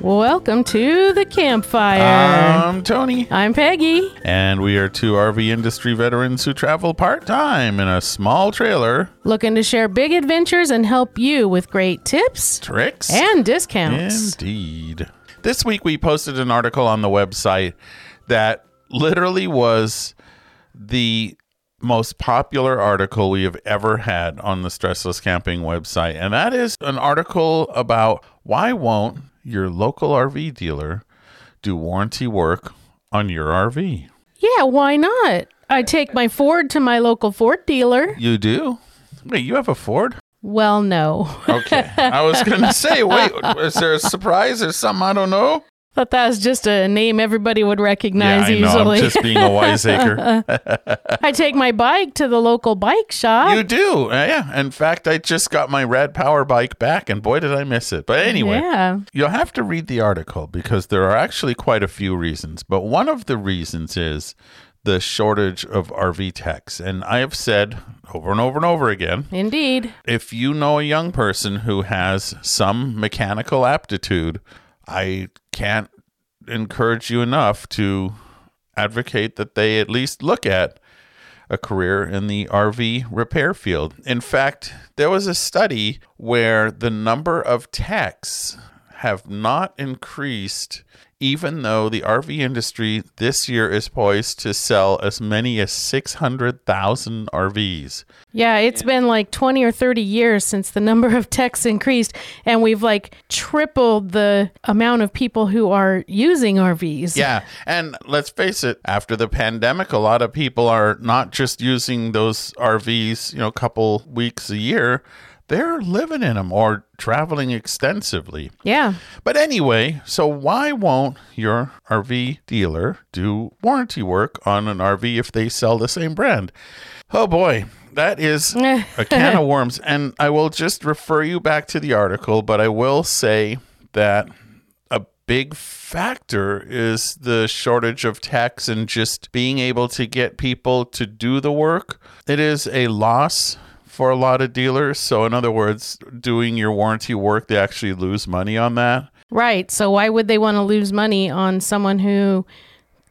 Welcome to the campfire. I'm Tony, I'm Peggy. and we are two RV industry veterans who travel part time in a small trailer. Looking to share big adventures and help you with great tips Tricks? and discounts. Indeed. This week we posted an article on the website that literally was the most popular article we have ever had on the Stressless Camping website. And that is an article about why won't your local RV dealer do warranty work on your RV? Yeah, why not? I take my Ford to my local Ford dealer. You do? Wait, you have a Ford? Well, no. Okay. I was going to say, wait, is there a surprise or something I don't know? Thought that was just a name everybody would recognize yeah, I know. easily. I'm just being a wiseacre. I take my bike to the local bike shop. you do. Uh, yeah. In fact, I just got my Rad Power bike back, and boy, did I miss it. But anyway, Yeah. you'll have to read the article because there are actually quite a few reasons. But one of the reasons is the shortage of RV techs. And I have said over and over and over again Indeed. if you know a young person who has some mechanical aptitude, I can't encourage you enough to advocate that they at least look at a career in the RV repair field. In fact, there was a study where the number of techs have not increased even though the RV industry this year is poised to sell as many as 600,000 RVs. Yeah, it's been like 20 or 30 years since the number of techs increased, and we've like tripled the amount of people who are using RVs. Yeah. And let's face it, after the pandemic, a lot of people are not just using those RVs, you know, a couple weeks a year. They're living in them or traveling extensively. Yeah. But anyway, so why won't your RV dealer do warranty work on an RV if they sell the same brand? Oh boy, that is a can of worms. And I will just refer you back to the article, but I will say that a big factor is the shortage of techs and just being able to get people to do the work. It is a loss for a lot of dealers. So, in other words, doing your warranty work, they actually lose money on that. Right. So why would they want to lose money on someone who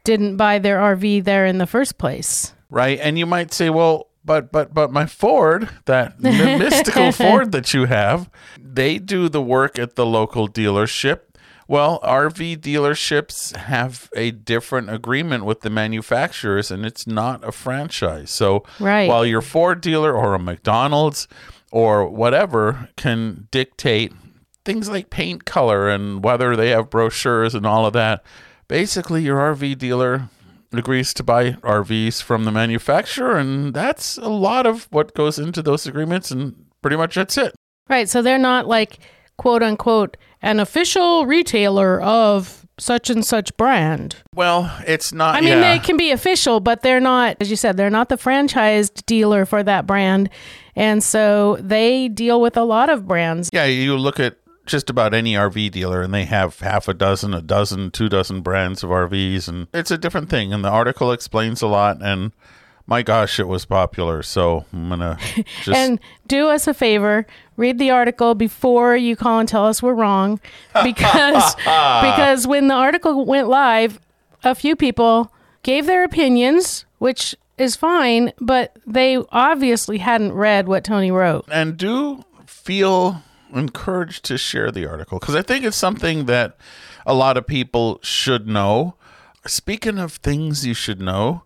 didn't buy their RV there in the first place? right? And you might say, well, but but but my Ford, that mystical Ford that you have, they do the work at the local dealership. Well, RV dealerships have a different agreement with the manufacturers, and it's not a franchise. So, Right. while your Ford dealer or a McDonald's or whatever can dictate things like paint color and whether they have brochures and all of that, basically your RV dealer agrees to buy RVs from the manufacturer, and that's a lot of what goes into those agreements, and pretty much that's it. Right. So they're not like quote unquote an official retailer of such and such brand. Well, it's not. I mean, yeah. they can be official, but they're not, as you said, they're not the franchised dealer for that brand. And so they deal with a lot of brands. Yeah, you look at just about any RV dealer and they have half a dozen, a dozen, two dozen brands of RVs and it's a different thing and the article explains a lot and my gosh, it was popular. So I'm going to just And do us a favor, read the article before you call and tell us we're wrong because because when the article went live, a few people gave their opinions, which is fine, but they obviously hadn't read what Tony wrote. and do feel encouraged to share the article because I think it's something that a lot of people should know. Speaking of things you should know,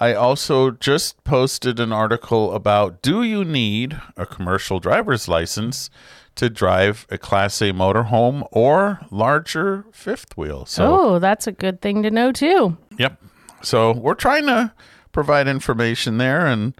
I also just posted an article about do you need a commercial driver's license to drive a Class A motorhome or larger fifth wheel? So, Oh, that's a good thing to know too. Yep. So we're trying to provide information there and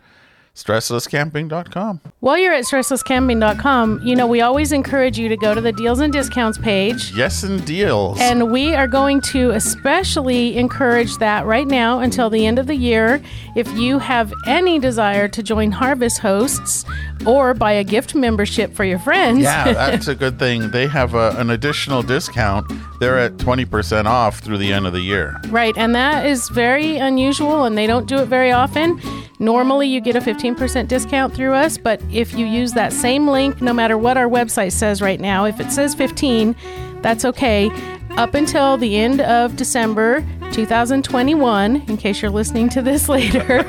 stresslesscamping.com. While you're at stresslesscamping.com, you know, we always encourage you to go to the deals and discounts page. Yes, and deals. And we are going to especially encourage that right now until the end of the year. If you have any desire to join Harvest Hosts or buy a gift membership for your friends, yeah, that's a good thing. They have a, an additional discount. They're at 20% off through the end of the year. right, and that is very unusual and they don't do it very often. Normally, you get a 15% discount through us, but if you use that same link, no matter what our website says right now, if it says 15, that's okay. Up until the end of December 2021, in case you're listening to this later,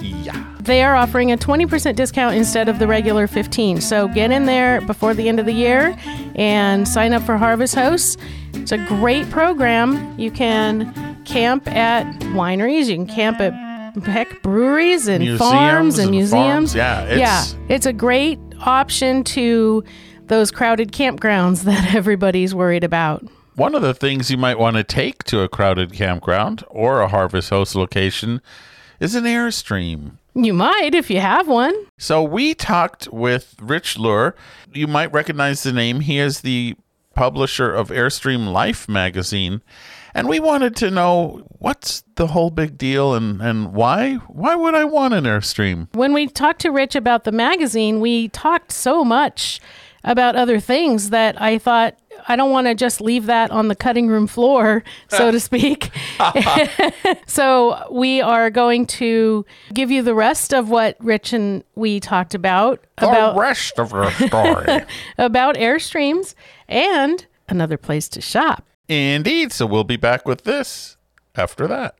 Yeah. they are offering a 20% discount instead of the regular 15. So get in there before the end of the year and sign up for Harvest Hosts. It's a great program. You can camp at wineries, you can camp at heck breweries and Museums farms and, and museums. farms. Yeah, it's- yeah, it's a great option to those crowded campgrounds that everybody's worried about. One of the things you might want to take to a crowded campground or a Harvest Host location is an Airstream. You might if you have one. So we talked with Rich Luhr. You might recognize the name. He is the publisher of Airstream Life magazine. And we wanted to know what's the whole big deal and, and why why would I want an Airstream? when we talked to Rich about the magazine, we talked so much about other things that I thought I don't want to just leave that on the cutting room floor, so to speak. so we are going to give you the rest of what Rich and we talked about about the rest of the story. about Airstreams and another place to shop. Indeed. So we'll be back with this after that.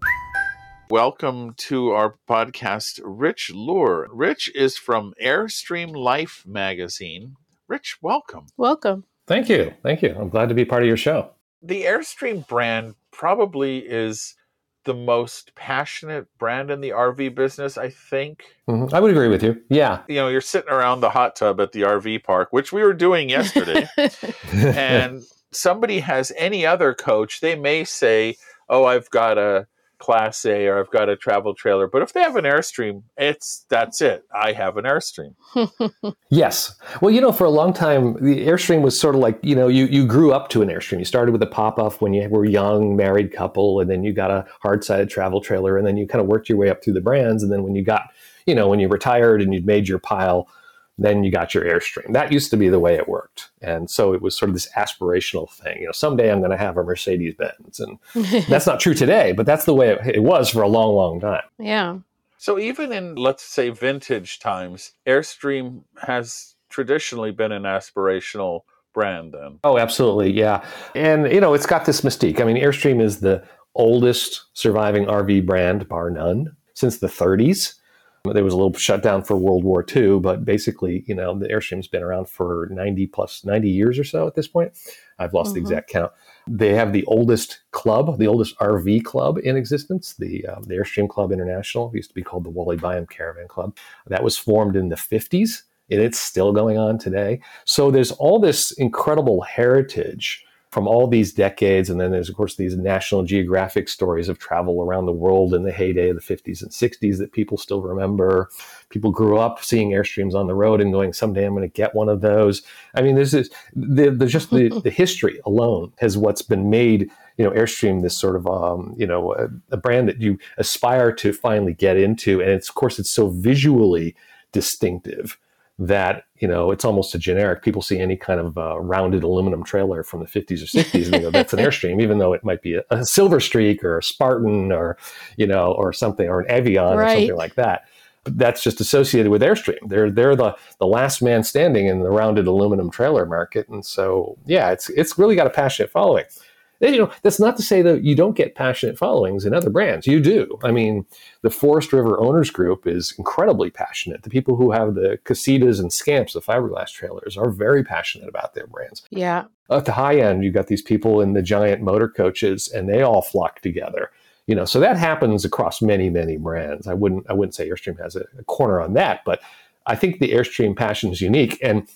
Welcome to our podcast, Rich Luhr. Rich is from Airstream Life magazine. Rich, welcome. Welcome. Thank you. Thank you. I'm glad to be part of your show. The Airstream brand probably is the most passionate brand in the RV business, I think. Mhm. I would agree with you. Yeah. You know, you're sitting around the hot tub at the RV park, which we were doing yesterday. and somebody has any other coach, they may say, "Oh, I've got a class A or I've got a travel trailer." But if they have an Airstream, it's that's it. I have an Airstream. yes. Well, you know, for a long time, the Airstream was sort of like, you know, you, you grew up to an Airstream. You started with a pop off when you were a young married couple, and then you got a hard sided travel trailer, and then you kind of worked your way up through the brands. And then when you got, you know, when you retired and you'd made your pile, then you got your Airstream. That used to be the way it worked. And so it was sort of this aspirational thing. You know, someday I'm going to have a Mercedes Benz. And that's not true today, but that's the way it, it was for a long, long time. yeah. So even in let's say vintage times, Airstream has traditionally been an aspirational brand then. Oh, absolutely. Yeah. And, you know, it's got this mystique. I mean, Airstream is the oldest surviving RV brand, bar none, since the 30s. There was a little shutdown for World War II, but basically, you know, the Airstream's been around for 90 plus 90 years or so at this point. I've lost the Mhm. exact count. They have the oldest club, the oldest RV club in existence, the, um, the Airstream Club International. It used to be called the Wally Byam Caravan Club. That was formed in the 50s, and it's still going on today. So there's all this incredible heritage from all these decades. And then there's, of course, these National Geographic stories of travel around the world in the heyday of the 50s and 60s that people still remember. People grew up seeing Airstreams on the road and going, someday I'm going to get one of those. I mean, there's this, the, there's just the, the history alone has what's been made, you know, Airstream this sort of, um, you know, a, a brand that you aspire to finally get into. And it's, of course, it's so visually distinctive that you know it's almost a generic. People see any kind of uh, rounded aluminum trailer from the 50s or 60s, and they go, "That's an Airstream," even though it might be a, a Silver Streak or a Spartan or you know or something or an Avion or something like that. But that's just associated with Airstream. They're they're the the last man standing in the rounded aluminum trailer market, and so yeah, it's it's really got a passionate following. You know, that's not to say that you don't get passionate followings in other brands. You do. I mean, the Forest River Owners Group is incredibly passionate. The people who have the Casitas and Scamps, the fiberglass trailers, are very passionate about their brands. Yeah. At the high end, you've got these people in the giant motor coaches, and they all flock together. You know, so that happens across many, many brands. I wouldn't, I wouldn't say Airstream has a, a corner on that, but I think the Airstream passion is unique, and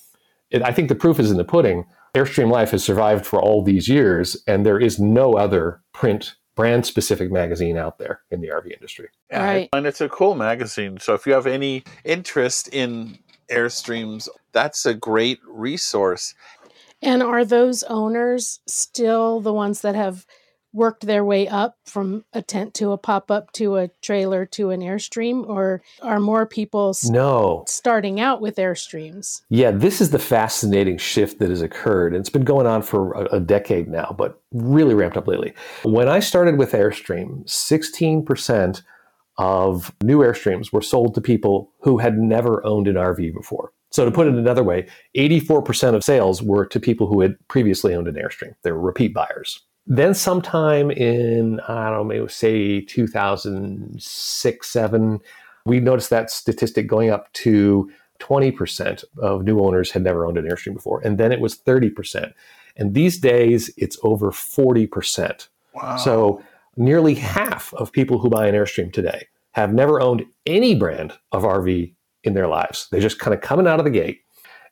it, I think the proof is in the pudding. Airstream Life has survived for all these years, and there is no other print brand specific magazine out there in the RV industry. Right. And it's a cool magazine. So if you have any interest in Airstreams, that's a great resource. And are those owners still the ones that have worked their way up from a tent to a pop up to a trailer to an Airstream? Or are more people s- No. starting out with Airstreams? Yeah, this is the fascinating shift that has occurred. And it's been going on for a, a decade now, but really ramped up lately. When I started with Airstream, 16% of new Airstreams were sold to people who had never owned an RV before. So, to put it another way, 84% of sales were to people who had previously owned an Airstream. They were repeat buyers. Then, sometime in, I don't know, maybe say 2006, 7, we noticed that statistic going up to 20% of new owners had never owned an Airstream before. And then it was 30%. And these days, it's over 40%. Wow. So nearly half of people who buy an Airstream today have never owned any brand of RV in their lives. They're just kind of coming out of the gate.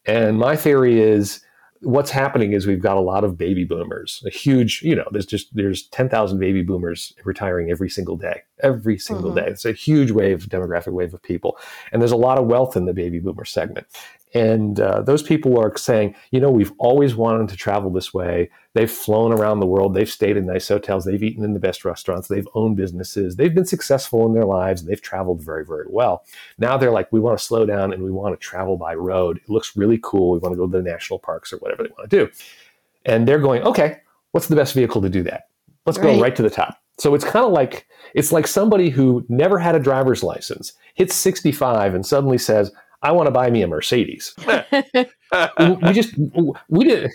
And my theory is what's happening is we've got a lot of baby boomers, a huge, you know, there's just there's 10,000 baby boomers retiring every single day, every single Mhm. day. It's a huge wave, demographic wave of people. And there's a lot of wealth in the baby boomer segment. And uh, those people are saying, you know, we've always wanted to travel this way. They've flown around the world. They've stayed in nice hotels. They've eaten in the best restaurants. They've owned businesses. They've been successful in their lives and they've traveled very, very well. Now they're like, we want to slow down and we want to travel by road. It looks really cool. We want to go to the national parks or whatever they want to do. And they're going, okay, what's the best vehicle to do that? Let's go Right. right to the top. So it's kind of like it's like somebody who never had a driver's license hits 65 and suddenly says, "I want to buy me a Mercedes." we just we did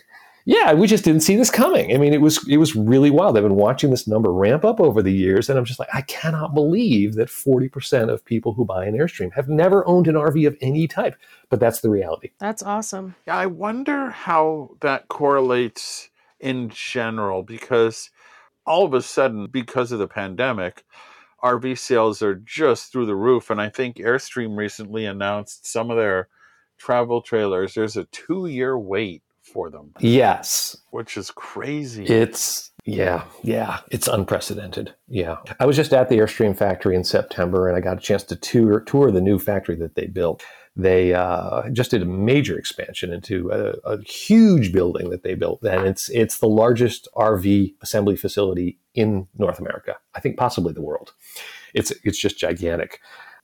yeah we just didn't see this coming i mean it was it was really wild i've been watching this number ramp up over the years and i'm just like i cannot believe that 40% of people who buy an airstream have never owned an rv of any type but that's the reality That's awesome. Yeah, I wonder how that correlates in general because all of a sudden, because of the pandemic, RV sales are just through the roof. And I think Airstream recently announced some of their travel trailers, there's a two year wait for them, yes which is crazy. It's yeah, yeah, it's unprecedented. Yeah, I was just at the Airstream factory in September, and I got a chance to tour tour the new factory that they built. They uh, just did a major expansion into a, a huge building that they built, and it's it's the largest RV assembly facility in North America. I think possibly the world. It's it's just gigantic.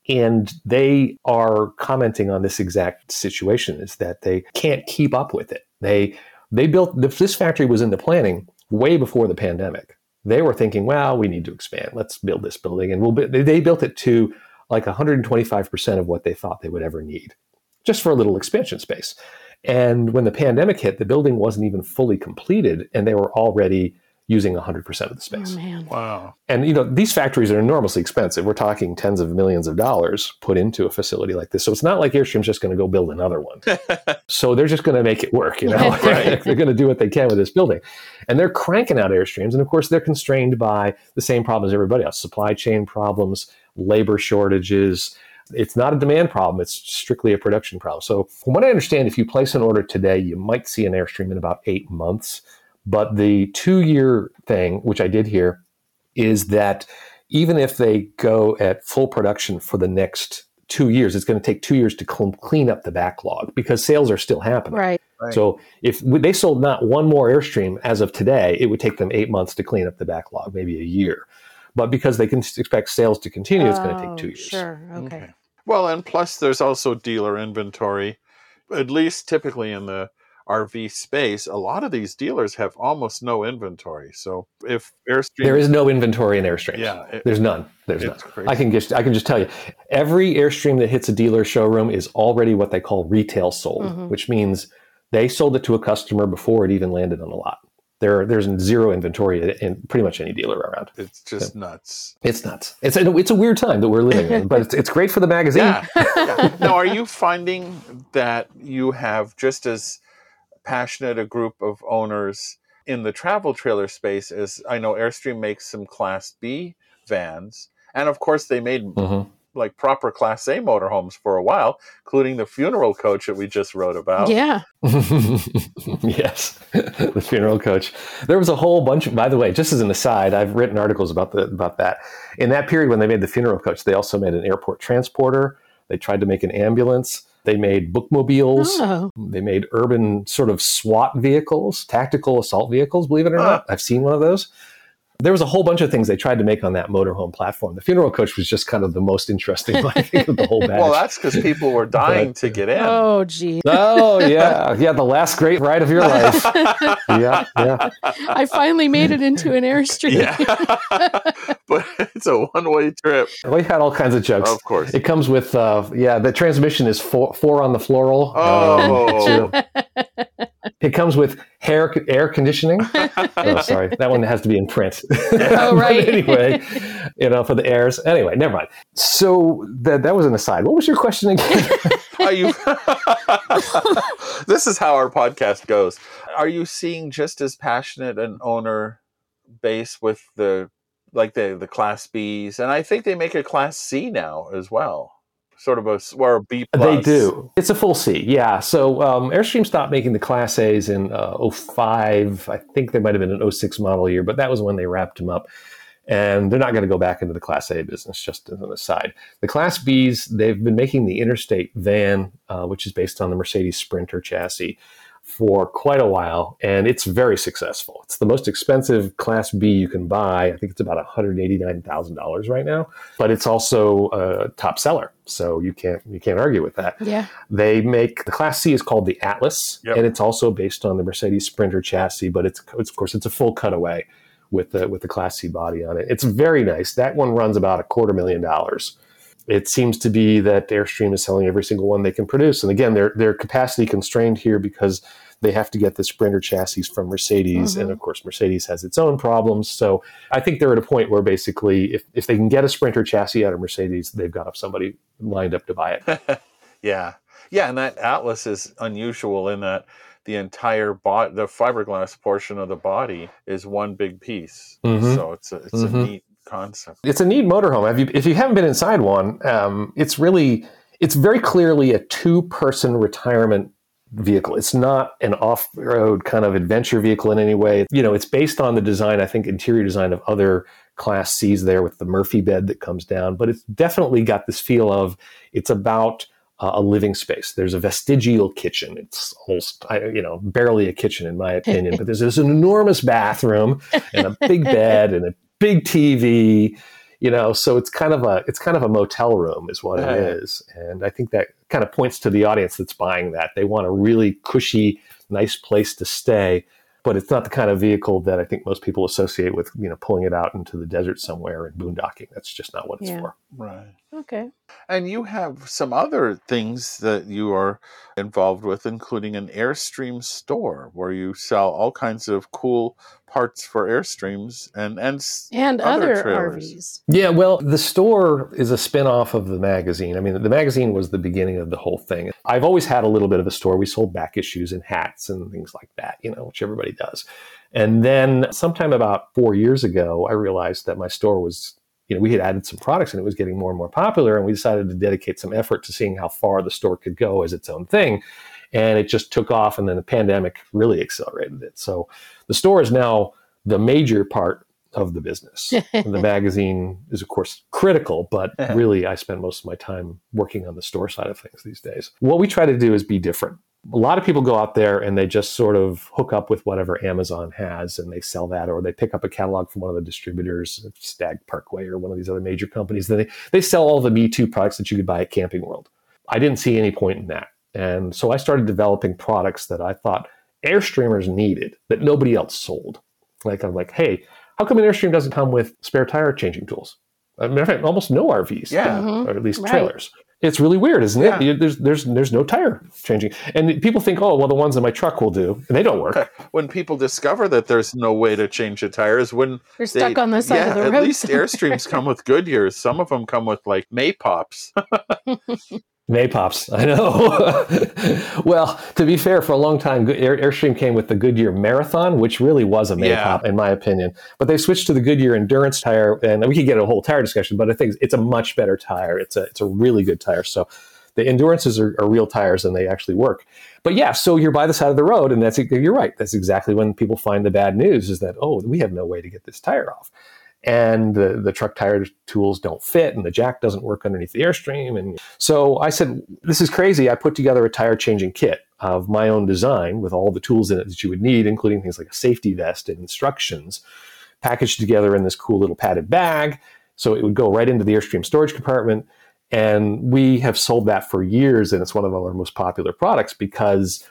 And they are commenting on this exact situation is that they can't keep up with it. They they built this factory was in the planning way before the pandemic. They were thinking, well, we need to expand. Let's build this building, and we'll. They they built it to like 125 percent of what they thought they would ever need, just for a little expansion space. And when the pandemic hit, the building wasn't even fully completed, and they were already using 100 percent of the Oh, space. man. wow. And you know, these factories are enormously expensive. We're talking tens of millions of dollars put into a facility like this. So it's not like Airstream's just going to go build another one. so they're just going to make it work, you know. Right. they're going to do what they can with this building. And they're cranking out Airstreams and of course they're constrained by the same problems as everybody else. Supply chain problems, labor shortages. It's not a demand problem, it's strictly a production problem. So from what I understand, if you place an order today, you might see an Airstream in about 8 months. But the 2-year thing, which I did hear, is that even if they go at full production for the next two years, it's going to take two years to clean up the backlog because sales are still happening. Right. Right. So if they sold not one more Airstream as of today, it would take them eight months to clean up the backlog, maybe a year. But because they can expect sales to continue, it's going to Oh, take two years. Sure. Okay. Well, and plus there's also dealer inventory. At least typically in the RV space, a lot of these dealers have almost no inventory. So if Airstream, There is no inventory in Airstreams. yeah, it- There's none. There's none. crazy. I can just I can just tell you, every Airstream that hits a dealer showroom is already what they call retail sold, Mhm. which means they sold it to a customer before it even landed on the lot. There, there's zero inventory in pretty much any dealer around. it's just nuts. It's nuts. It's a, it's a weird time that we're living in, but it's, it's great for the magazine. Yeah. yeah. Now, are you finding that you have just as passionate a group of owners in the travel trailer space as I know Airstream makes some Class B vans, and of course they made Mhm. Like proper Class A motorhomes for a while, including the funeral coach that we just wrote about. Yeah. yes, the funeral coach. There was a whole bunch. Of, by the way, just as an aside, I've written articles about the about that. In that period, when they made the funeral coach, they also made an airport transporter. They tried to make an ambulance. They made bookmobiles. Oh. They made urban sort of SWAT vehicles, tactical assault vehicles. Believe it or not, I've seen one of those there was a whole bunch of things they tried to make on that motorhome platform. The funeral coach was just kind of the most interesting, I think, of the whole batch. well, that's because people were dying But- to get in. Oh, gee. oh yeah, yeah, the last great ride of your life. yeah, yeah. I finally made it into an airstream. Yeah. but it's a one way trip, We had all kinds of jokes. of course. It comes with, uh, yeah, the transmission is four, four on the floral. Oh. Um, it comes with hair air conditioning. oh, sorry, that one has to be in print. Oh, right. Anyway, you know, for the airs. Anyway, never mind. So that that was an aside. What was your question again? Are you? this is how our podcast goes. Are you seeing just as passionate an owner base with the like the the class Bs, and I think they make a class C now as well, sort of a or a B plus. They do. It's a full C, yeah. So um, Airstream stopped making the Class A's in uh, 05. I think there might have been an 06 model year, but that was when they wrapped them up. And they're not going to go back into the Class A business, just as an aside. The Class B's, they've been making the Interstate van, uh, which is based on the Mercedes Sprinter chassis, for quite a while, and it's very successful. It's the most expensive Class B you can buy. I think it's about $189,000 right now, but it's also a top seller. So you can't you can't argue with that. Yeah. They make the Class C is called the Atlas, Yep. and it's also based on the Mercedes Sprinter chassis, but it's, it's of course it's a full cutaway with the with the Class C body on it. It's very nice. That one runs about a quarter million dollars. It seems to be that Airstream is selling every single one they can produce, and again, they're they're capacity constrained here because they have to get the Sprinter chassis from Mercedes, Mhm. and of course, Mercedes has its own problems. So I think they're at a point where basically, if, if they can get a Sprinter chassis out of Mercedes, they've got somebody lined up to buy it. Yeah, yeah, and that Atlas is unusual in that the entire bot, the fiberglass portion of the body, is one big piece. Mhm. So it's a it's Mhm. a neat concept. it's a neat motorhome. If you, if you haven't been inside one, um, it's really it's very clearly a two person retirement vehicle. It's not an off road kind of adventure vehicle in any way. You know, it's based on the design, I think, interior design of other Class C's there with the Murphy bed that comes down. But it's definitely got this feel of it's about uh, a living space. There's a vestigial kitchen. It's almost, you know, barely a kitchen in my opinion, but there's this enormous bathroom and a big bed and a big TV you know so it's kind of a it's kind of a motel room is what Yeah. it uh-huh. is and i think that kind of points to the audience that's buying that they want a really cushy nice place to stay but it's not the kind of vehicle that i think most people associate with you know pulling it out into the desert somewhere and boondocking that's just not what it's Yeah. for Right. Okay. And you have some other things that you are involved with, including an Airstream store where you sell all kinds of cool parts for Airstreams and and And Other other, trailers. RVs. Yeah, well, the store is a spin-off of the magazine. I mean, the magazine was the beginning of the whole thing. I've always had a little bit of a store. We sold back issues and hats and things like that, you know, which everybody does. And then sometime about 4 years ago, I realized that my store was you know, we had added some products and it was getting more and more popular and we decided to dedicate some effort to seeing how far the store could go as its own thing. And it just took off and then the pandemic really accelerated it. So the store is now the major part of the business. the magazine is, of course, critical, but really, I spend most of my time working on the store side of things these days. What we try to do is be different. A lot of people go out there and they just sort of hook up with whatever Amazon has and they sell that, or they pick up a catalog from one of the distributors, Stag Parkway or one of these other major companies. Then they, they sell all the Me Too products that you could buy at Camping World. I didn't see any point in that. And so I started developing products that I thought Airstreamers needed that nobody else sold. Like, I'm like, hey, how come an Airstream doesn't come with spare tire changing tools? I mean, in fact, almost no RVs, Yeah. Mhm. or at least Right. trailers. It's really weird, isn't Yeah. it? You- There's there's there's no tire changing, and people think, oh, well, the ones in my truck will do, and they don't work. when people discover that there's no way to change a tire is when They're stuck on the side yeah, of the road. at road. least Airstreams come with Goodyears. Some of them come with like Maypops. Maypops, I know. well, to be fair, for a long time, Air, Airstream came with the Goodyear Marathon, which really was a Maypop, yeah. in my opinion. But they switched to the Goodyear Endurance tire, and we could get a whole tire discussion. But I think it's a much better tire. It's a it's a really good tire. So the Endurances are, are real tires, and they actually work. But yeah, so you're by the side of the road, and that's you're right. That's exactly when people find the bad news: is that oh, we have no way to get this tire off and the, the truck tire tools don't fit and the jack doesn't work underneath the airstream. And so i said this is crazy. I put together a tire changing kit of my own design with all the tools in it that you would need including things like a safety vest and instructions packaged together in this cool little padded bag. So it would go right into the airstream storage compartment. And we have sold that for years and it's one of our most popular products because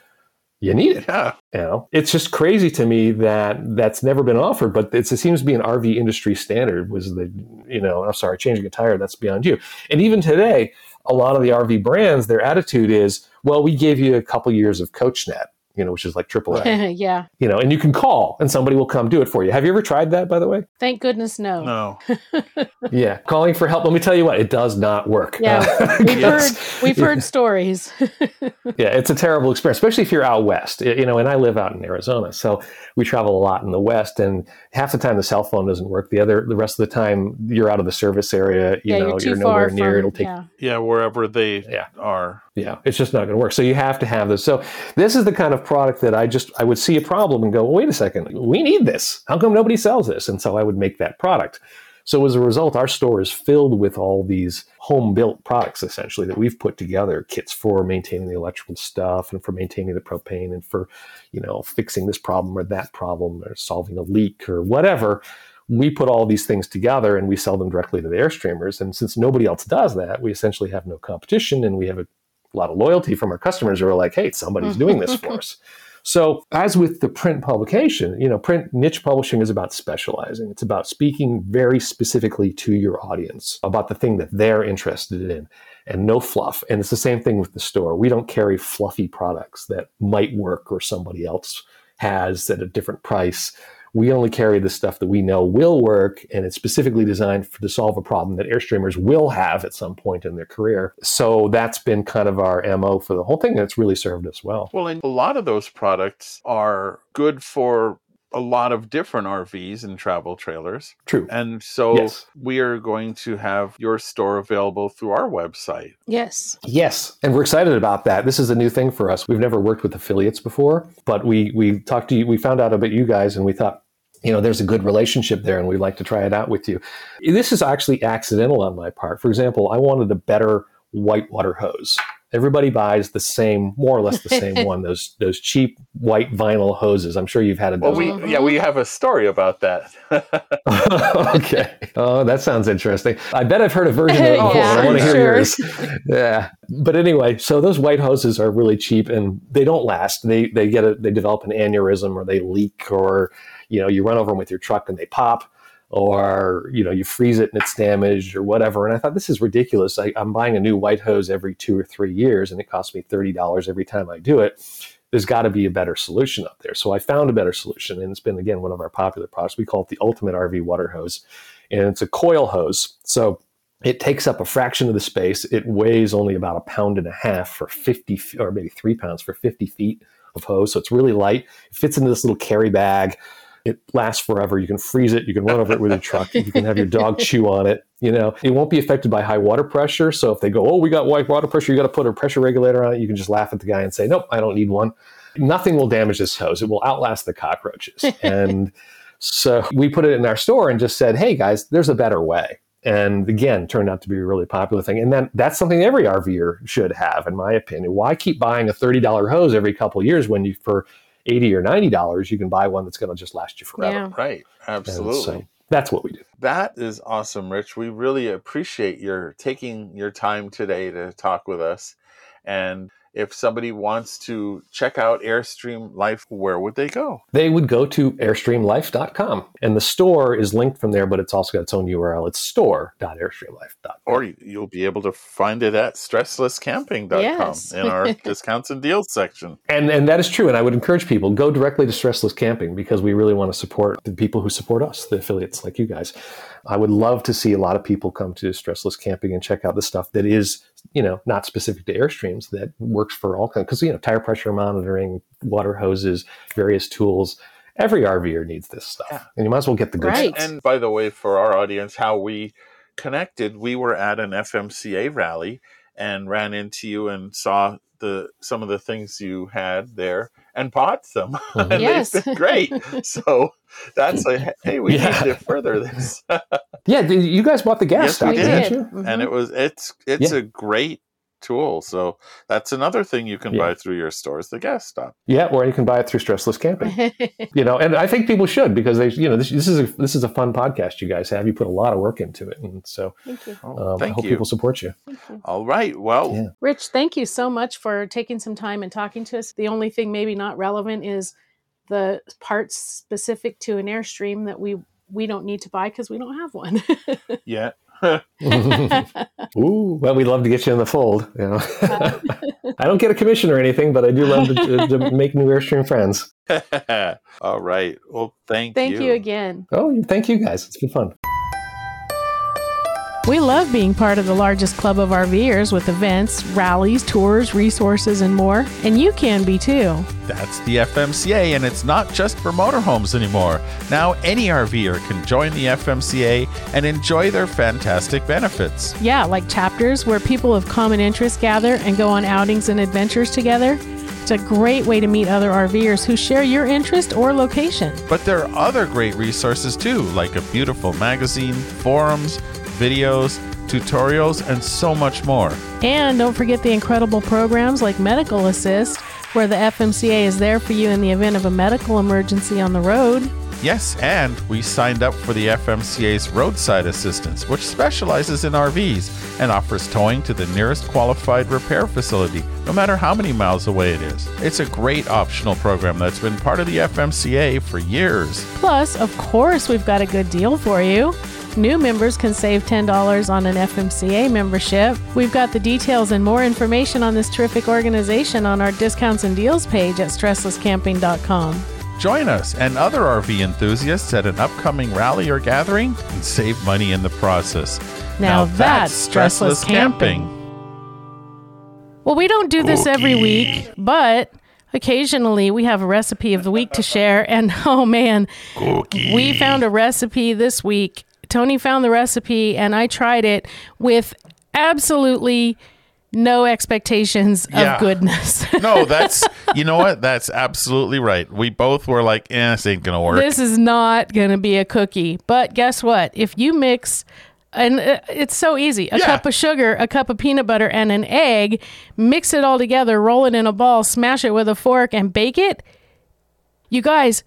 you need it. Yeah. You know, it's just crazy to me that that's never been offered, but it seems to be an RV industry standard was the, you know, I'm sorry, changing a tire, that's beyond you. And even today, a lot of the RV brands, their attitude is, well, we gave you a couple years of CoachNet you know, which is like AAA. yeah. You know, and you can call and somebody will come do it for you. Have you ever tried that, by the way? Thank goodness, no. No. yeah, calling for help. Let me tell you what, it does not work. Yeah, uh, we've heard we've heard stories. yeah, it's a terrible experience, especially if you're out west. You know, and I live out in Arizona, so we travel a lot in the west, and half the time the cell phone doesn't work. The other, the rest of the time, you're out of the service area. You yeah, know, you're, you're nowhere from, near. It'll take yeah. yeah, wherever they yeah. are. Yeah, it's just not going to work. So you have to have this. So this is the kind of product that I just I would see a problem and go, well, wait a second, we need this. How come nobody sells this? And so I would make that product. So as a result, our store is filled with all these home built products essentially that we've put together, kits for maintaining the electrical stuff and for maintaining the propane and for, you know, fixing this problem or that problem or solving a leak or whatever we put all these things together and we sell them directly to the airstreamers. And since nobody else does that, we essentially have no competition and we have a a lot of loyalty from our customers who are like, hey, somebody's doing this for us. So, as with the print publication, you know, print niche publishing is about specializing. It's about speaking very specifically to your audience about the thing that they're interested in and no fluff. And it's the same thing with the store. We don't carry fluffy products that might work or somebody else has at a different price we only carry the stuff that we know will work and it's specifically designed for, to solve a problem that airstreamers will have at some point in their career so that's been kind of our mo for the whole thing that's really served us well well and a lot of those products are good for a lot of different RVs and travel trailers. True. And so yes. we are going to have your store available through our website. Yes. Yes. And we're excited about that. This is a new thing for us. We've never worked with affiliates before, but we we talked to you, we found out about you guys and we thought, you know, there's a good relationship there and we'd like to try it out with you. This is actually accidental on my part. For example, I wanted a better whitewater hose. Everybody buys the same, more or less the same one. Those those cheap white vinyl hoses. I'm sure you've had a well, we, yeah, we have a story about that. okay. Oh, that sounds interesting. I bet I've heard a version of it before. yeah, I want to hear sure. yours. yeah. But anyway, so those white hoses are really cheap and they don't last. They they get a they develop an aneurysm or they leak or you know you run over them with your truck and they pop or you know you freeze it and it's damaged or whatever. And i thought this is ridiculous. I, am buying a new white hose every two or three years and it costs me $30 every time i do it. There's got to be a better solution up there. So i found a better solution and it's been again one of our popular products. We call it the ultimate rv water hose and it's a coil hose. So it takes up a fraction of the space. It weighs only about a pound and a half for 50 or maybe three pounds for 50 feet of hose. So it's really light. It fits into this little carry bag it lasts forever. You can freeze it. You can run over it with a truck. You can have your dog chew on it. You know, it won't be affected by high water pressure. So if they go, oh, we got white water pressure, you got to put a pressure regulator on it. You can just laugh at the guy and say, nope, I don't need one. Nothing will damage this hose. It will outlast the cockroaches. and so we put it in our store and just said, hey guys, there's a better way. And again, turned out to be a really popular thing. And then that's something every RVer should have, in my opinion. Why keep buying a $30 hose every couple years when you, for 80 or 90 dollars you can buy one that's going to just last you forever. Yeah. right. Absolutely so that's what we do. That is awesome rich. We really appreciate your taking your time today to talk with us. And if somebody wants to check out Airstream Life, where would they go? They would go to airstreamlife.com. And the store is linked from there, but it's also got its own URL. It's store.airstreamlife.com. Or you'll be able to find it at stresslesscamping.com yes. in our discounts and deals section. And and that is true. And I would encourage people go directly to Stressless Camping because we really want to support the people who support us, the affiliates like you guys. I would love to see a lot of people come to Stressless Camping and check out the stuff that is you know not specific to airstreams that works for all kinds because you know tire pressure monitoring, water hoses, various tools. Every RVer needs this stuff, and you might as well get the good Right. stuff. And by the way, for our audience, how we connected, we were at an FMCA rally and ran into you and saw the some of the things you had there and bought them. Mm-hmm. and Yes. they've been great. so that's a hey, we Yeah. need to further this. Yeah, you guys bought the gas Yes, stuff, we didn't did. you? Mhm. and it was it's it's Yeah. a great tool. So that's another thing you can Yeah. buy through your stores, the gas stop. Yeah, or you can buy it through Stressless Camping. you know, and I think people should because they, you know, this, this is a this is a fun podcast you guys have. You put a lot of work into it, and so Thank you. Oh, um, I hope you. people support you. All right. Well, Yeah. Rich, thank you so much for taking some time and talking to us. The only thing maybe not relevant is the parts specific to an Airstream that we we don't need to buy because we don't have one. yeah. Ooh, well, we'd love to get you in the fold. You know, I don't get a commission or anything, but I do love to, to, to make new Airstream friends. All right. Well, thank, thank you. Thank you again. Oh, thank you guys. It's been fun. We love being part of the largest club of RVers with events, rallies, tours, resources, and more. And you can be too. That's the FMCA, and it's not just for motorhomes anymore. Now, any RVer can join the FMCA and enjoy their fantastic benefits. Yeah, like chapters where people of common interest gather and go on outings and adventures together. It's a great way to meet other RVers who share your interest or location. But there are other great resources too, like a beautiful magazine, forums, videos, tutorials, and so much more. And don't forget the incredible programs like Medical Assist, where the FMCA is there for you in the event of a medical emergency on the road. Yes, and we signed up for the FMCA's roadside assistance, which specializes in RVs and offers towing to the nearest qualified repair facility, no matter how many miles away it is. It's a great optional program that's been part of the FMCA for years. Plus, of course, we've got a good deal for you. New members can save $10 on an FMCA membership. We've got the details and more information on this terrific organization on our discounts and deals page at stresslesscamping.com. Join us and other RV enthusiasts at an upcoming rally or gathering and save money in the process. Now that's stressless camping. Well, we don't do this every week, but occasionally we have a recipe of the week to share. And oh man, we found a recipe this week. Tony found the recipe, and I tried it with absolutely no expectations Yeah. of goodness. No, that's, you know what? That's absolutely right. We both were like, eh, this ain't going to work. this is not going to be a cookie. But guess what? If you mix, and uh, it's so easy a Yeah. cup of sugar, a cup of peanut butter, and an egg, mix it all together, roll it in a ball, smash it with a fork, and bake it. You guys,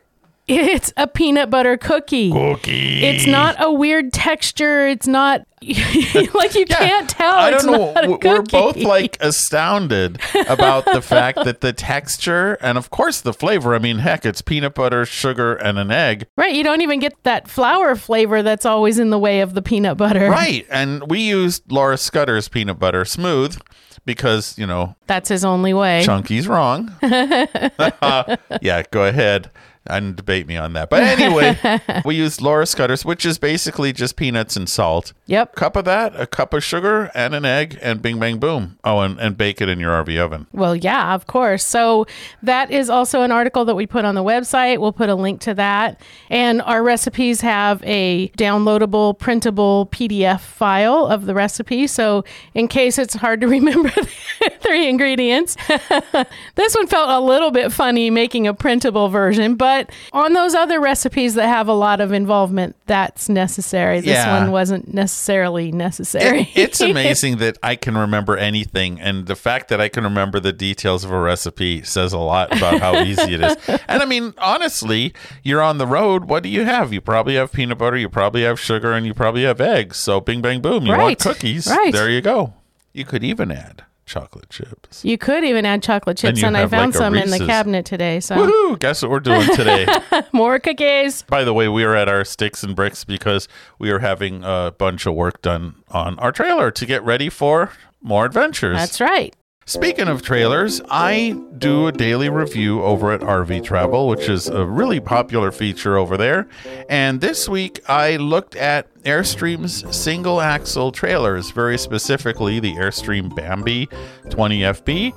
it's a peanut butter cookie. Cookie. It's not a weird texture. It's not like you Yeah, can't tell. I it's don't know. not a W- We're both like astounded about the fact that the texture and, of course, the flavor. I mean, heck, it's peanut butter, sugar, and an egg. right. You don't even get that flour flavor that's always in the way of the peanut butter. Right. And we used Laura Scudder's peanut butter smooth because, you know, That's his only way. Chunky's wrong. yeah, go ahead and debate me on that. But anyway, we used Laura Scudder's, which is basically just peanuts and salt. Yep. Cup of that, a cup of sugar, and an egg, and bing, bang, boom. Oh, and, and bake it in your RV oven. Well, yeah, of course. So that is also an article that we put on the website. We'll put a link to that. And our recipes have a downloadable, printable PDF file of the recipe. So in case it's hard to remember the three ingredients, this one felt a little bit funny making a printable version. But on those other recipes that have a lot of involvement, that's necessary. This Yeah. one wasn't necessarily necessary. It- it's amazing that I can remember anything, and the fact that I can remember the details of a recipe says a lot about how easy it is. And I mean, honestly, you're on the road. What do you have? You probably have peanut butter, you probably have sugar, and you probably have eggs. So, bing, bang, boom. You want cookies? Right. There you go. You could even add chocolate chips. You could even add chocolate chips, you and I found like, some in the cabinet today. So Woohoo! Guess what we're doing today? more cookies. By the way, we are at our sticks and bricks because we are having a bunch of work done on our trailer to get ready for more adventures. That's right. Speaking of trailers, I do a daily review over at RV Travel, which is a really popular feature over there. And this week I looked at Airstream's single axle trailers, very specifically the Airstream Bambi 20FB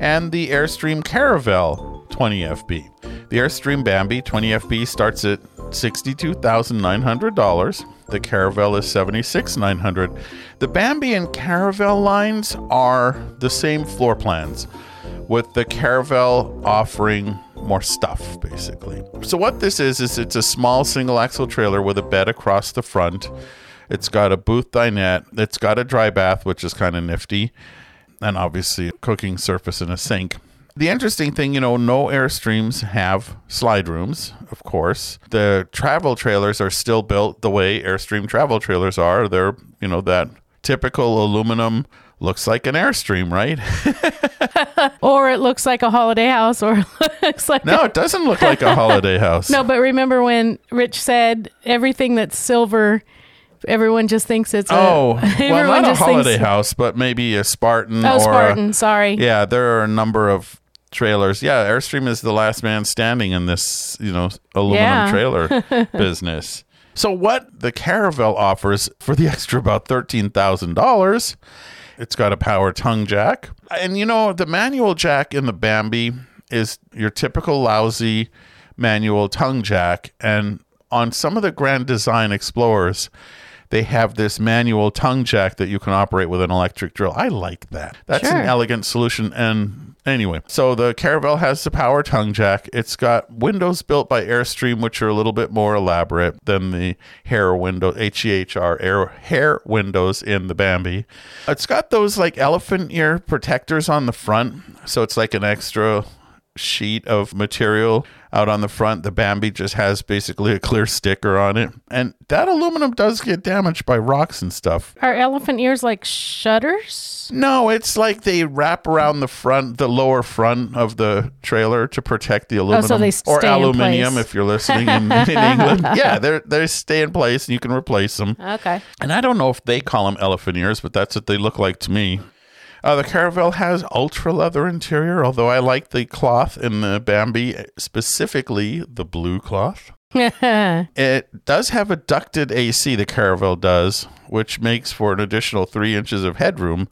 and the Airstream Caravelle 20FB. The Airstream Bambi 20FB starts at $62,900. The Caravelle is $76,900. The Bambi and Caravelle lines are the same floor plans, with the Caravelle offering more stuff, basically. So, what this is, is it's a small single axle trailer with a bed across the front. It's got a booth dinette. It's got a dry bath, which is kind of nifty, and obviously a cooking surface and a sink. The interesting thing, you know, no Airstreams have slide rooms, of course. The travel trailers are still built the way Airstream travel trailers are. They're, you know, that typical aluminum looks like an Airstream, right? Or it looks like a holiday house, or it looks like no, it doesn't look like a holiday house. no. But remember when Rich said everything that's silver, everyone just thinks it's a, Oh, well, not a holiday house, but maybe a Spartan Oh, or Spartan. A, sorry. yeah, there are a number of trailers. Yeah, Airstream is the last man standing in this, you know, aluminum Yeah. trailer business. So what the Caravelle offers for the extra about $13,000, it's got a power tongue jack. And you know, the manual jack in the Bambi is your typical lousy manual tongue jack and on some of the Grand Design Explorers, they have this manual tongue jack that you can operate with an electric drill. I like that. That's Sure. an elegant solution. And anyway, so the Caravelle has the power tongue jack. It's got windows built by Airstream, which are a little bit more elaborate than the Hehr window, H E H R air Hehr windows in the Bambi. It's got those like elephant ear protectors on the front, so it's like an extra sheet of material out on the front. The Bambi just has basically a clear sticker on it. And that aluminum does get damaged by rocks and stuff. Are elephant ears like shutters? No, it's like they wrap around the front, the lower front of the trailer to protect the aluminum. Oh, so they or stay in aluminium if you're listening in, in England. Yeah, they're, they stay in place and you can replace them. Okay. And I don't know if they call them elephant ears, but that's what they look like to me. Uh, the Caravelle has ultra leather interior, although I like the cloth in the Bambi, specifically the blue cloth. It does have a ducted AC, the Caravelle does, which makes for an additional three inches of headroom.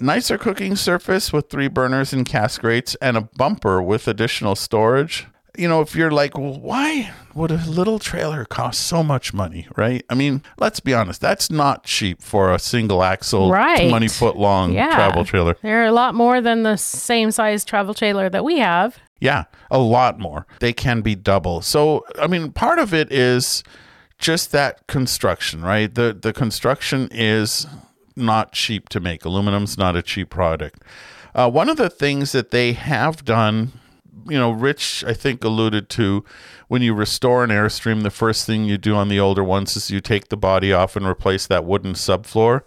Nicer cooking surface with three burners and cask grates, and a bumper with additional storage. You know, if you're like, well, why would a little trailer cost so much money, right? I mean, let's be honest, that's not cheap for a single axle, Right. 20 foot long Yeah. travel trailer. They're a lot more than the same size travel trailer that we have. Yeah, a lot more. They can be double. So, I mean, part of it is just that construction, right? The the construction is not cheap to make. Aluminum's not a cheap product. Uh, one of the things that they have done, you know, Rich, I think alluded to when you restore an Airstream, the first thing you do on the older ones is you take the body off and replace that wooden subfloor.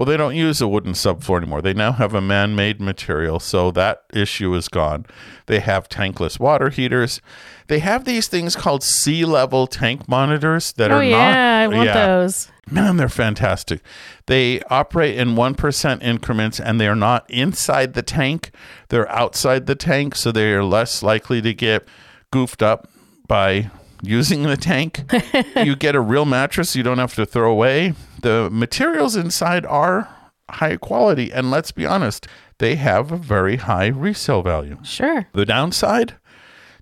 Well, they don't use a wooden subfloor anymore. They now have a man made material, so that issue is gone. They have tankless water heaters. They have these things called SeeLevel tank monitors that Oh are yeah, not. I want those. Man, they're fantastic. They operate in 1% increments and they are not inside the tank. They're outside the tank, so they are less likely to get goofed up by using the tank. you get a real mattress you don't have to throw away. The materials inside are high quality, and let's be honest, they have a very high resale value. Sure. The downside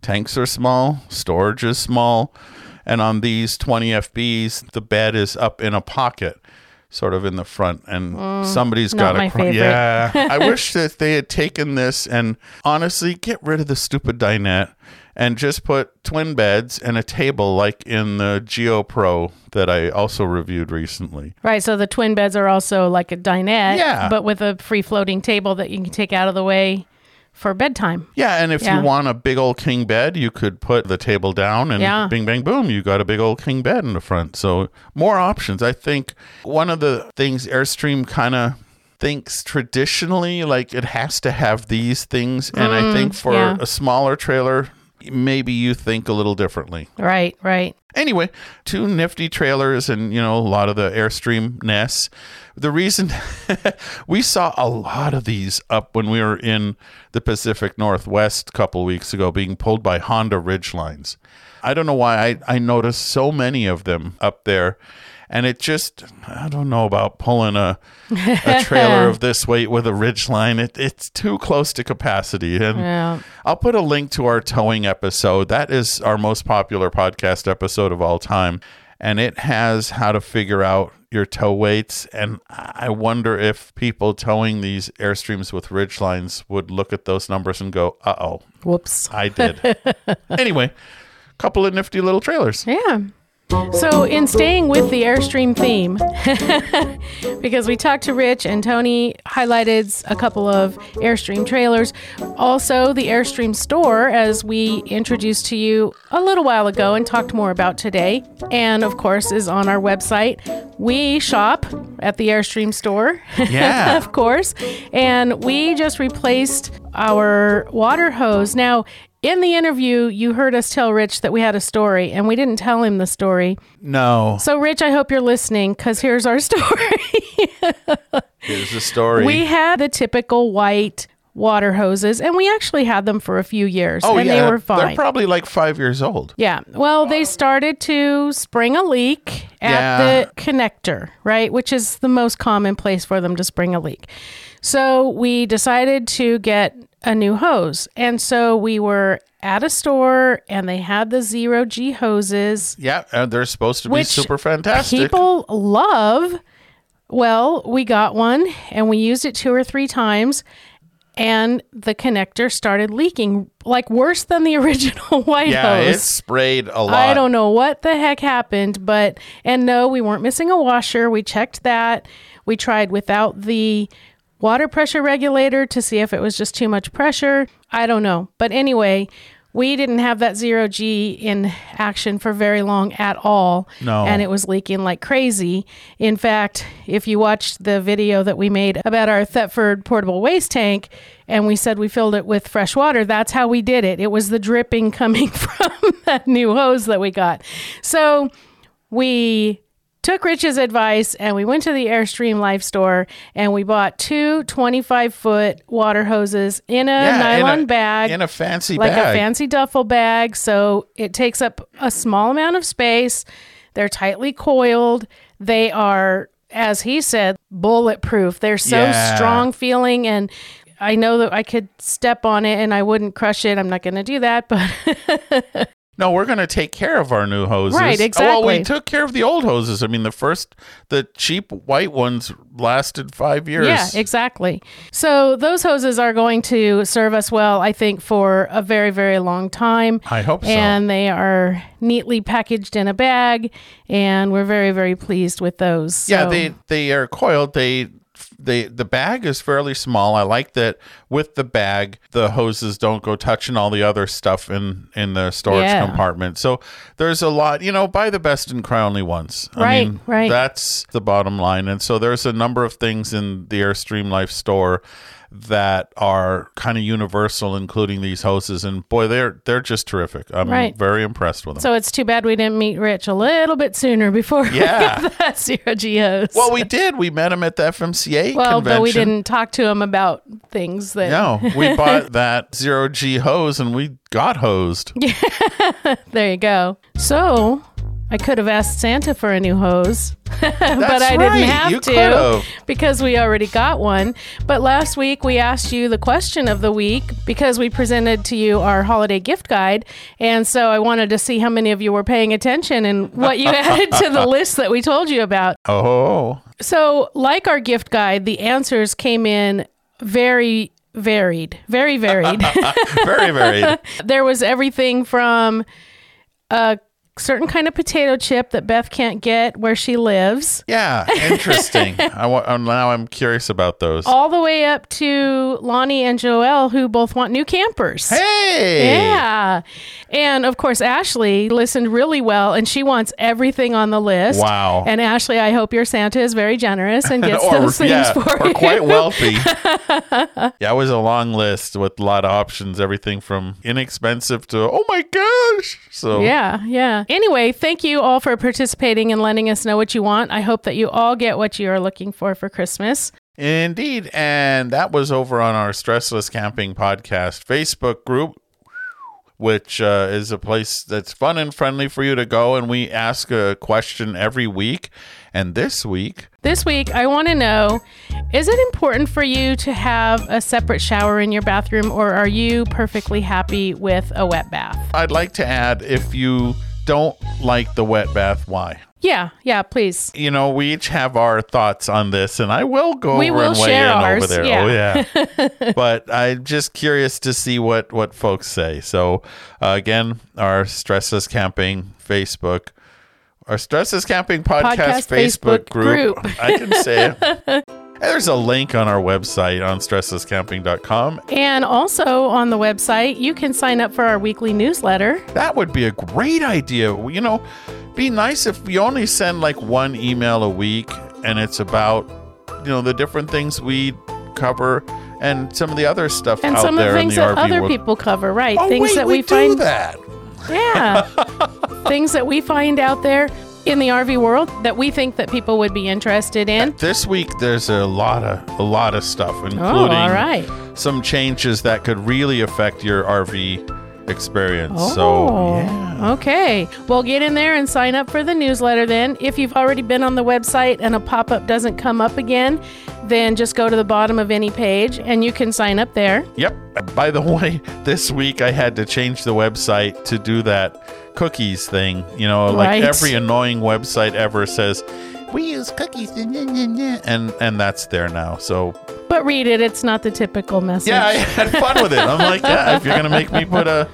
tanks are small, storage is small, and on these 20 FBs, the bed is up in a pocket, sort of in the front, and somebody's got a cr- yeah. I wish that they had taken this and honestly get rid of the stupid dinette and just put twin beds and a table like in the Geo Pro that I also reviewed recently. Right. So the twin beds are also like a dinette, Yeah. but with a free floating table that you can take out of the way for bedtime. Yeah, and if Yeah. you want a big old king bed, you could put the table down and Yeah. bing bang boom, you got a big old king bed in the front. So more options. I think one of the things Airstream kind of thinks traditionally like it has to have these things and I think for Mm, yeah. a smaller trailer maybe you think a little differently. Right, right. Anyway, two nifty trailers and, you know, a lot of the Airstream nests. The reason we saw a lot of these up when we were in the Pacific Northwest a couple weeks ago being pulled by Honda Ridgelines. I don't know why I, I noticed so many of them up there. And it just, I don't know about pulling a, a trailer of this weight with a Ridgeline. It, it's too close to capacity. And Yeah. I'll put a link to our towing episode. That is our most popular podcast episode of all time. And it has how to figure out your tow weights. And I wonder if people towing these Airstreams with Ridgelines would look at those numbers and go, uh oh, Whoops. I did. anyway, couple of nifty little trailers. Yeah. So, in staying with the Airstream theme, because we talked to Rich and Tony highlighted a couple of Airstream trailers, also the Airstream store, as we introduced to you a little while ago and talked more about today, and of course is on our website. We shop at the Airstream store, Yeah. of course, and we just replaced our water hose. Now, in the interview, you heard us tell Rich that we had a story, and we didn't tell him the story. No, So, Rich, I hope you're listening because here's our story. here's the story. we had the typical white water hoses, and we actually had them for a few years, oh, and yeah. they were fine. They're probably like five years old. Yeah. Well, they started to spring a leak at Yeah. the connector, right? Which is the most common place for them to spring a leak. So we decided to get a new hose. And so we were at a store and they had the zero G hoses. Yeah, and they're supposed to be super fantastic. People love. Well, we got one and we used it two or three times. And the connector started leaking, like worse than the original white yeah, hose. it sprayed a lot. I don't know what the heck happened, but and no, we weren't missing a washer. We checked that. We tried without the water pressure regulator to see if it was just too much pressure. I don't know. But anyway, we didn't have that zero G in action for very long at all. No. And it was leaking like crazy. In fact, if you watched the video that we made about our Thetford portable waste tank, and we said we filled it with fresh water, that's how we did it. It was the dripping coming from that new hose that we got. So we took Rich's advice and we went to the Airstream Life store and we bought two 25 foot water hoses in a Yeah, in nylon a- bag in a fancy like bag. a fancy duffel bag. So it takes up a small amount of space. They're tightly coiled. They are, as he said, bulletproof. They're so Yeah. strong feeling and I know that I could step on it and I wouldn't crush it. I'm not going to do that, but No, we're going to take care of our new hoses. Right, Oh, Well, we took care of the old hoses. I mean, the first, the cheap white ones lasted five years. yeah, exactly. So those hoses are going to serve us well, I think, for a very, very long time. I hope so. And they are neatly packaged in a bag, and we're very, very pleased with those. yeah, So- they they are coiled. They they the bag is fairly small. I like that with the bag, the hoses don't go touching all the other stuff in in the storage Yeah. compartment. So there's a lot. You know, buy the best and cry only once. I Right, mean, right. That's the bottom line. And so there's a number of things in the Airstream Life store that are kind of universal, including these hoses. And boy, they're they're just terrific. I'm Right. very impressed with them. So it's too bad we didn't meet Rich a little bit sooner before Yeah. we got that zero G hose. well, we did. We met him at the FMCA well, convention. but we didn't talk to him about things that. No, we bought that zero G hose and we got hosed. There you go. So I could have asked Santa for a new hose, but I right. didn't have You to could've. because we already got one. But last week we asked you the question of the week because we presented to you our holiday gift guide. And so I wanted to see how many of you were paying attention and what you added to the list that we told you about. Oh, So, like our gift guide, the answers came in very varied, very varied. very, very. there was everything from a certain kind of potato chip that Beth can't get where she lives. Yeah, interesting. I wa- uh, now I'm curious about those. All the way up to Lonnie and Joelle, who both want new campers. Hey, Yeah. And of course, Ashley listened really well and she wants everything on the list. Wow. And Ashley, I hope your Santa is very generous and gets or those things yeah, for or you. quite wealthy. yeah, it was a long list with a lot of options, everything from inexpensive to oh my gosh. So Yeah, yeah. Anyway, thank you all for participating and letting us know what you want. I hope that you all get what you are looking for for Christmas. Indeed. And that was over on our Stressless Camping Podcast Facebook group, which uh, is a place that's fun and friendly for you to go. And we ask a question every week. And this week, This week, I want to know is it important for you to have a separate shower in your bathroom or are you perfectly happy with a wet bath? I'd like to add if you don't like the wet bath, why? Yeah, yeah, please. You know, we each have our thoughts on this, and I will go We over will and weigh in ours, over there. yeah. Oh yeah, but I'm just curious to see what what folks say. So uh, again, our stressless camping Facebook, our stressless camping podcast, Podcast Facebook, Facebook group. group. I can say it. There's a link on our website on stresslesscamping.com. And also on the website, you can sign up for our weekly newsletter. That would be a great idea. You know, be nice if we only send like one email a week and it's about, you know, the different things we cover and some of the other stuff And out some of there the things the that RV other world. people cover, right? Oh, things wait, that we, we, do find that. Yeah. things that we find out there in the RV world that we think that people would be interested in. This week there's a lot of a lot of stuff, oh, including Oh, all right. some changes that could really affect your RV experience. Oh, so Oh, yeah. okay. Well, get in there and sign up for the newsletter then. If you've already been on the website and a pop up doesn't come up again, then just go to the bottom of any page and you can sign up there. Yep. By the way, this week I had to change the website to do that cookies thing. You know, like Right. every annoying website ever says, we use cookies, and and that's there now. So But read it, it's not the typical message. yeah, I had fun with it. I'm like, yeah, if you're gonna make me put a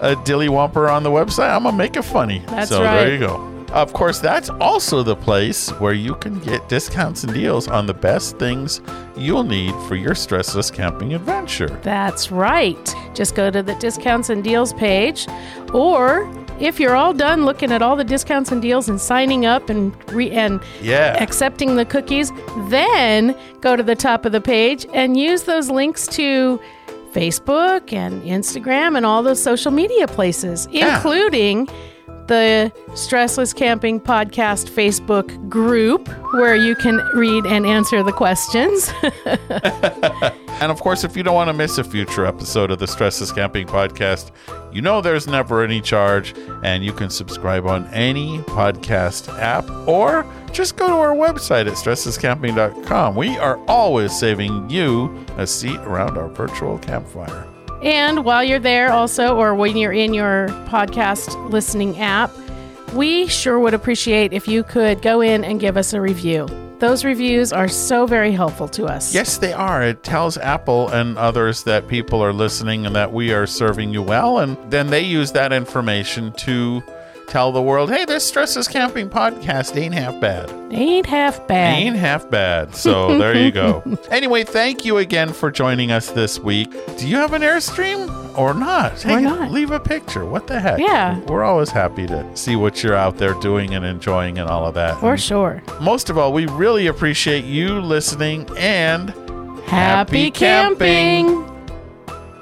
a dilly whomper on the website, I'm gonna make it funny. That's so right. there you go. Of course, that's also the place where you can get discounts and deals on the best things you'll need for your stressless camping adventure. That's right. Just go to the discounts and deals page. Or if you're all done looking at all the discounts and deals and signing up and re- and Yeah. accepting the cookies, then go to the top of the page and use those links to Facebook and Instagram and all those social media places, Yeah. including the Stressless Camping Podcast Facebook group where you can read and answer the questions. And of course, if you don't want to miss a future episode of the Stressless Camping Podcast, you know there's never any charge, and you can subscribe on any podcast app or just go to our website at stresslesscamping.com. We are always saving you a seat around our virtual campfire. And while you're there, also, or when you're in your podcast listening app, we sure would appreciate if you could go in and give us a review. Those reviews are so very helpful to us. Yes, they are. It tells Apple and others that people are listening and that we are serving you well. And then they use that information to tell the world, hey, this Stressless Camping podcast ain't half bad. Ain't half bad. Ain't half bad. So there you go. Anyway, thank you again for joining us this week. Do you have an Airstream or not? Or not. Leave a picture. What the heck? Yeah. We're always happy to see what you're out there doing and enjoying and all of that. For sure. Most of all, we really appreciate you listening and Happy, camping.